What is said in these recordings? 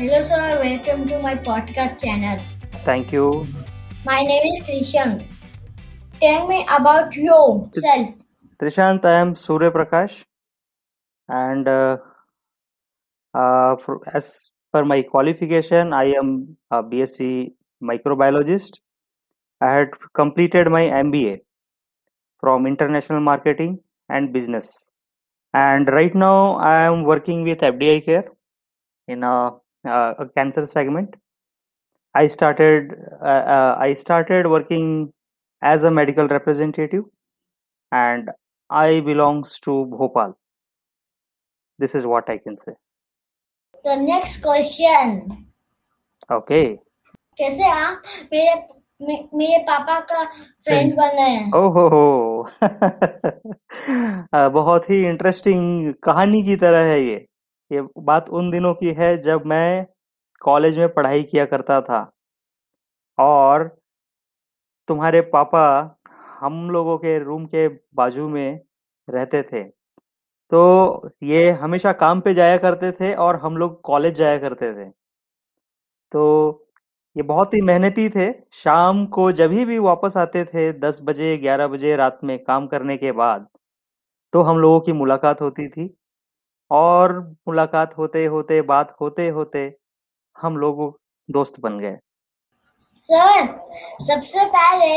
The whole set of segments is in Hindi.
Hello, sir. Welcome to my podcast channel. Thank you. My name is Krishan. Tell me about yourself. Trishant, I am Surya Prakash, and uh, uh, for, as per my qualification, I am a BSc microbiologist. I had completed my MBA from International Marketing and Business, and right now I am working with FDI Care in a, uh, a cancer segment. I started uh, uh, I started working as a medical representative, and I belongs to Bhopal. This is what I can say. The next question. Okay. कैसे आप मेरे मे, मेरे पापा का फ्रेंड बने हैं ओहो हो अ, बहुत ही इंटरेस्टिंग कहानी की तरह है ये ये बात उन दिनों की है जब मैं कॉलेज में पढ़ाई किया करता था। और तुम्हारे पापा हम लोगों के रूम के बाजू में रहते थे। तो ये हमेशा काम पे जाया करते थे और हम लोग कॉलेज जाया करते थे। तो ये बहुत ही मेहनती थे। शाम को जब भी वापस आते थे दस बजे, ग्यारह बजे रात में काम करने के बाद तो हम लोगों की मुलाकात होती थी। और मुलाकात होते होते बात होते होते हम लोग दोस्त बन गए। सर सबसे पहले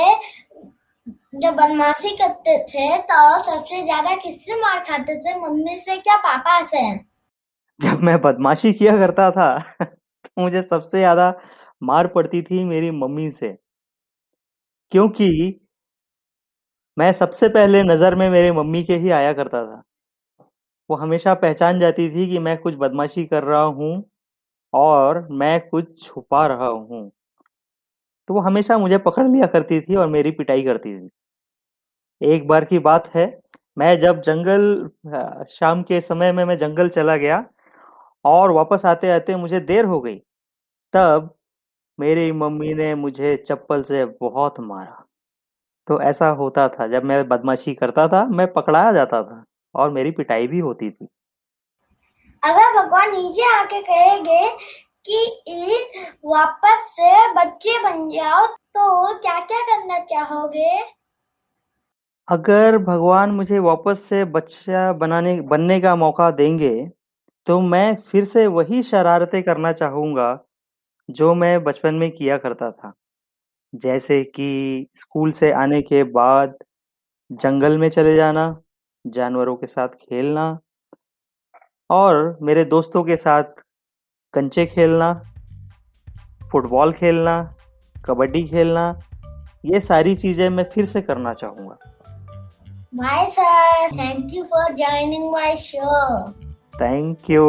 जब बदमाशी करते थे तो सबसे ज़्यादा किससे मार खाते थे? मम्मी से क्या पापा से? जब मैं बदमाशी किया करता था तो मुझे सबसे ज़्यादा मार पड़ती थी मेरी मम्मी से। क्योंकि मैं सबसे पहले नज़र में मेरे मम्मी के ही आया करता था। वो हमेशा पहचान जाती थी कि मैं कुछ बदमाशी कर रहा हूँ और मैं कुछ छुपा रहा हूँ। तो वो हमेशा मुझे पकड़ लिया करती थी और मेरी पिटाई करती थी। एक बार की बात है, मैं जब जंगल शाम के समय में मैं जंगल चला गया और वापस आते आते मुझे देर हो गई, तब मेरी मम्मी ने मुझे चप्पल से बहुत मारा। तो ऐसा होता था, जब मैं बदमाशी करता था, मैं पकड़ाया जाता था। और मेरी पिटाई भी होती थी। अगर भगवान नीचे आके कहेंगे कि वापस से बच्चे बन जाओ तो क्या क्या करना चाहोगे? अगर भगवान मुझे वापस से बच्चा बनाने बनने का मौका देंगे तो मैं फिर से वही शरारतें करना चाहूँगा जो मैं बचपन में किया करता था। जैसे कि स्कूल से आने के बाद जंगल में चले जाना जानवरों के साथ खेलना और मेरे दोस्तों के साथ कंचे खेलना फुटबॉल खेलना कबड्डी खेलना ये सारी चीज़ें मैं फिर से करना चाहूँगा Bye, sir. Thank you for joining my show. Thank you